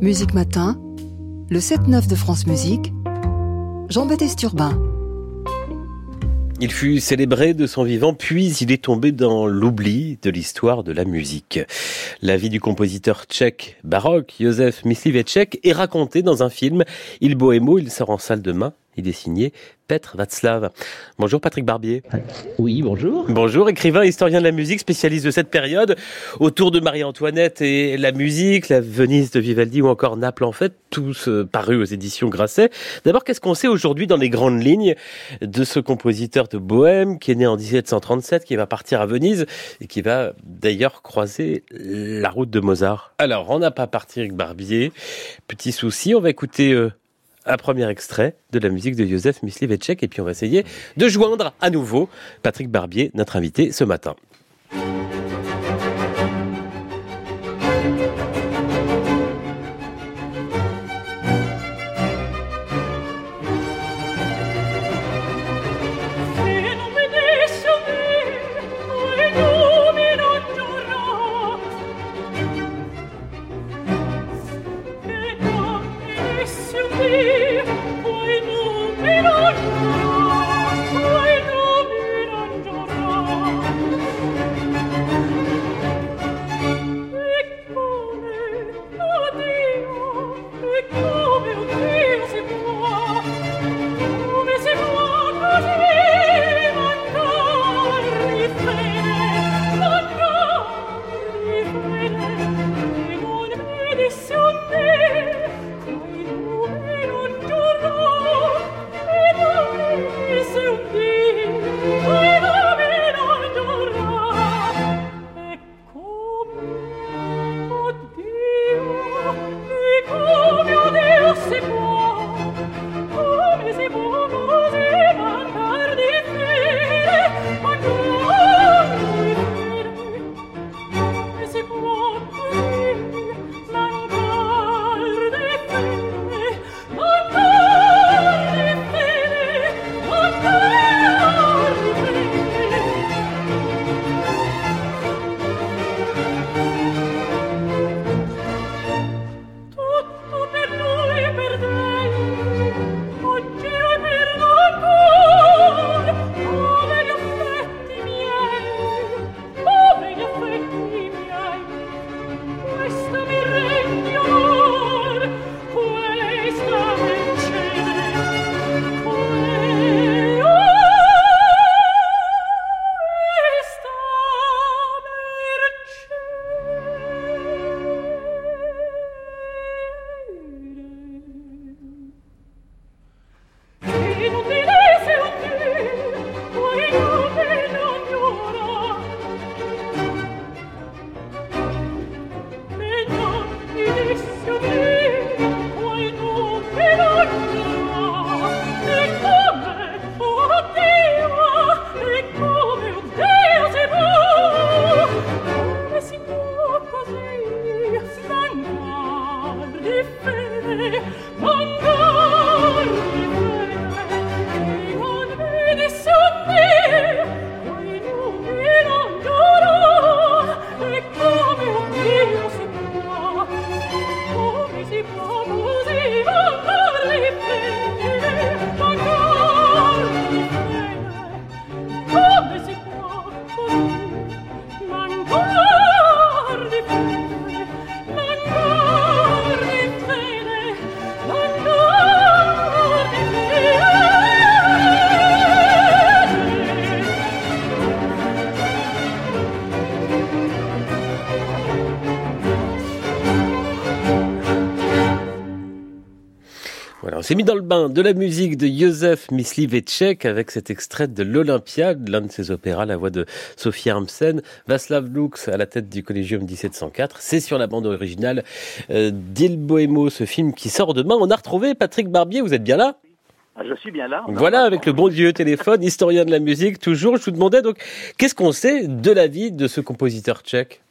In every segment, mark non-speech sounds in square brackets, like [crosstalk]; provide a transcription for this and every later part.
Musique Matin, le 7-9 de France Musique, Jean-Baptiste Urbain. Il fut célébré de son vivant, puis il est tombé dans l'oubli de l'histoire de la musique. La vie du compositeur tchèque baroque, Josef Mysliveček, est racontée dans un film Il Bohémo, il sort en salle demain. Il est signé Petr Václav. Bonjour Patrick Barbier. Oui, bonjour. Bonjour, écrivain, historien de la musique, spécialiste de cette période, autour de Marie-Antoinette et la musique, la Venise de Vivaldi ou encore Naples en fait, tous euh, parus aux éditions Grasset. D'abord, qu'est-ce qu'on sait aujourd'hui dans les grandes lignes de ce compositeur de Bohème qui est né en 1737, qui va partir à Venise et qui va d'ailleurs croiser la route de Mozart? Alors, on n'a pas Patrick Barbier. Petit souci, on va écouter... Euh, un premier extrait de la musique de Joseph Mysliveček et puis on va essayer de joindre à nouveau Patrick Barbier, notre invité ce matin. S'est mis dans le bain de la musique de Josef Mysliveček avec cet extrait de l'Olympiade, l'un de ses opéras, la voix de Sophie Armsen, Václav Lux à la tête du Collegium 1704. C'est sur la bande originale euh, d'Il Bohémo, ce film qui sort demain. On a retrouvé Patrick Barbier, vous êtes bien là? Ah, je suis bien là. Voilà, avec le bon vieux téléphone, [laughs] historien de la musique, toujours. Je vous demandais donc, qu'est-ce qu'on sait de la vie de ce compositeur tchèque?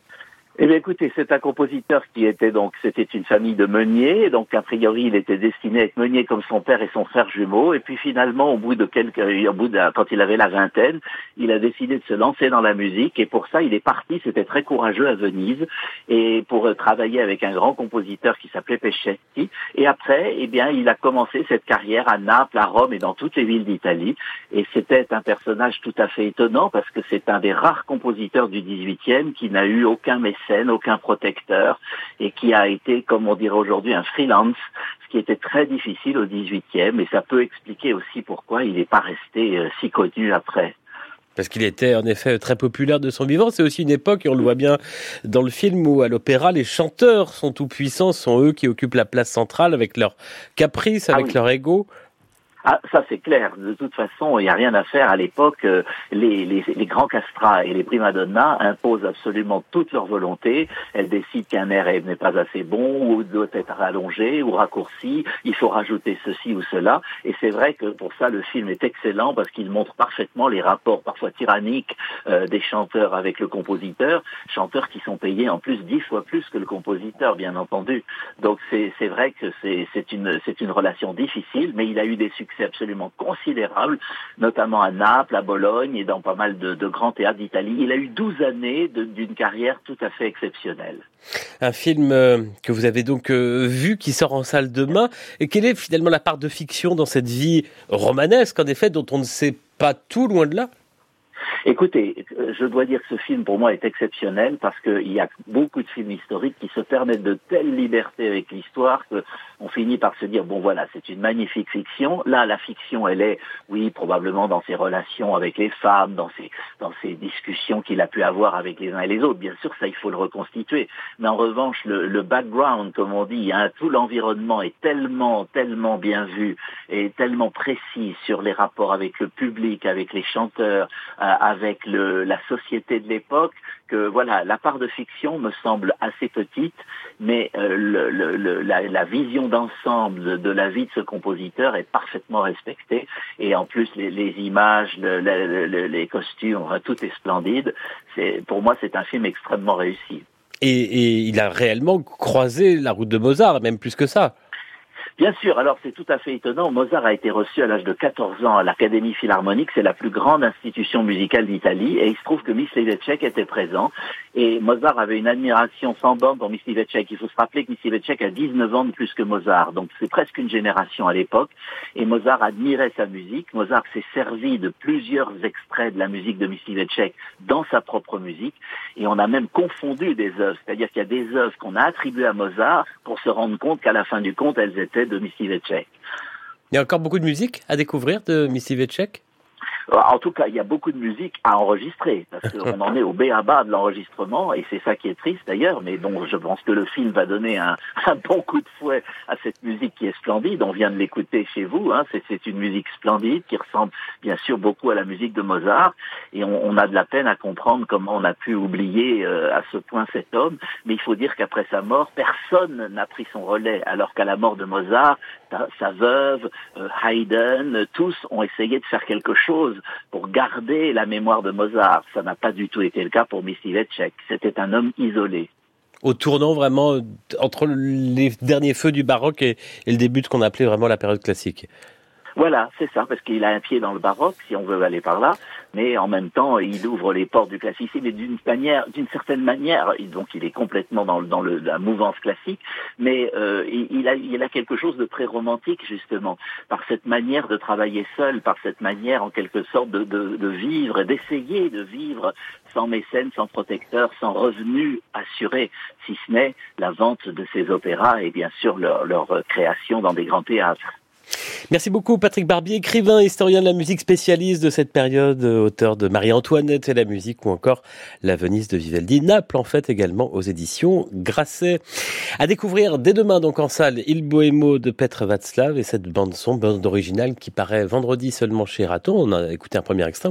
Eh bien, écoutez, c'est un compositeur qui était donc, c'était une famille de meuniers, donc a priori, il était destiné à être meunier comme son père et son frère jumeau, et puis finalement, au bout de quelques, au bout de, quand il avait la vingtaine, il a décidé de se lancer dans la musique, et pour ça, il est parti, c'était très courageux à Venise, et pour euh, travailler avec un grand compositeur qui s'appelait Peschetti, et après, eh bien, il a commencé cette carrière à Naples, à Rome et dans toutes les villes d'Italie, et c'était un personnage tout à fait étonnant parce que c'est un des rares compositeurs du 18e qui n'a eu aucun mécène aucun protecteur, et qui a été, comme on dirait aujourd'hui, un freelance, ce qui était très difficile au 18e, et ça peut expliquer aussi pourquoi il n'est pas resté euh, si connu après. Parce qu'il était en effet très populaire de son vivant. C'est aussi une époque, et on le voit bien dans le film, où à l'opéra, les chanteurs sont tout puissants, sont eux qui occupent la place centrale avec leur caprice, avec ah leur ego. Ah, ça c'est clair. De toute façon, il n'y a rien à faire. À l'époque, euh, les, grands castrats et les primadonnas imposent absolument toute leur volonté. Elles décident qu'un air n'est pas assez bon ou doit être rallongé ou raccourci. Il faut rajouter ceci ou cela. Et c'est vrai que pour ça, le film est excellent parce qu'il montre parfaitement les rapports parfois tyranniques euh, des chanteurs avec le compositeur, chanteurs qui sont payés en plus dix fois plus que le compositeur, bien entendu. Donc c'est vrai que c'est une relation difficile, mais il a eu des succès c'est absolument considérable, notamment à Naples, à Bologne et dans pas mal de, grands théâtres d'Italie. Il a eu 12 années d'une carrière tout à fait exceptionnelle. Un film euh, que vous avez donc euh, vu qui sort en salle demain. Et quelle est finalement la part de fiction dans cette vie romanesque, en effet, dont on ne sait pas tout loin de là? Écoutez, je dois dire que ce film pour moi est exceptionnel parce qu'il y a beaucoup de films historiques qui se permettent de telle liberté avec l'histoire qu'on finit par se dire bon voilà c'est une magnifique fiction. Là la fiction elle est oui probablement dans ses relations avec les femmes, dans ses dans ses discussions qu'il a pu avoir avec les uns et les autres. Bien sûr ça il faut le reconstituer. Mais en revanche le, background comme on dit, hein, tout l'environnement est tellement tellement bien vu et tellement précis sur les rapports avec le public, avec les chanteurs. Euh, avec la société de l'époque que voilà la part de fiction me semble assez petite, mais euh, la, vision d'ensemble de, la vie de ce compositeur est parfaitement respectée et en plus les, images, les costumes, tout est splendide. Pour moi c'est un film extrêmement réussi. Et il a réellement croisé la route de Mozart, même plus que ça. Bien sûr, alors c'est tout à fait étonnant. Mozart a été reçu à l'âge de 14 ans à l'Académie Philharmonique, c'est la plus grande institution musicale d'Italie, et il se trouve que Myslivetchek était présent, et Mozart avait une admiration sans borne pour Myslivetchek. Il faut se rappeler que Myslivetchek a 19 ans de plus que Mozart, donc c'est presque une génération à l'époque, et Mozart admirait sa musique. Mozart s'est servi de plusieurs extraits de la musique de Myslivetchek dans sa propre musique, et on a même confondu des œuvres, c'est-à-dire qu'il y a des œuvres qu'on a attribuées à Mozart pour se rendre compte qu'à la fin du compte, elles étaient de Missy Il y a encore beaucoup de musique à découvrir de Missy en tout cas, il y a beaucoup de musique à enregistrer, parce qu'on en est au bas de l'enregistrement, et c'est ça qui est triste d'ailleurs, mais bon, je pense que le film va donner un, [laughs] bon coup de fouet à cette musique qui est splendide. On vient de l'écouter chez vous, hein. c'est une musique splendide qui ressemble bien sûr beaucoup à la musique de Mozart, et on, a de la peine à comprendre comment on a pu oublier euh, à ce point cet homme, mais il faut dire qu'après sa mort, personne n'a pris son relais, alors qu'à la mort de Mozart, sa, veuve, euh, Haydn, tous ont essayé de faire quelque chose pour garder la mémoire de Mozart. Ça n'a pas du tout été le cas pour Mislivetchek. C'était un homme isolé. Au tournant vraiment entre les derniers feux du baroque et, et le début de ce qu'on appelait vraiment la période classique. Voilà, c'est ça, parce qu'il a un pied dans le baroque, si on veut aller par là, mais en même temps, il ouvre les portes du classicisme, et d'une manière, d'une certaine manière, donc il est complètement dans, la mouvance classique, mais euh, il, a, quelque chose de très romantique, justement, par cette manière de travailler seul, par cette manière, en quelque sorte, de, vivre, d'essayer de vivre sans mécène, sans protecteur, sans revenu assuré, si ce n'est la vente de ses opéras et bien sûr leur création dans des grands théâtres. Merci beaucoup Patrick Barbier, écrivain, historien de la musique spécialiste de cette période, auteur de Marie-Antoinette et la musique ou encore La Venise de Vivaldi, Naples en fait également aux éditions Grasset. À découvrir dès demain donc en salle Il Bohémo de Petr Václav et cette bande son, bande originale qui paraît vendredi seulement chez Raton. On a écouté un premier extrait.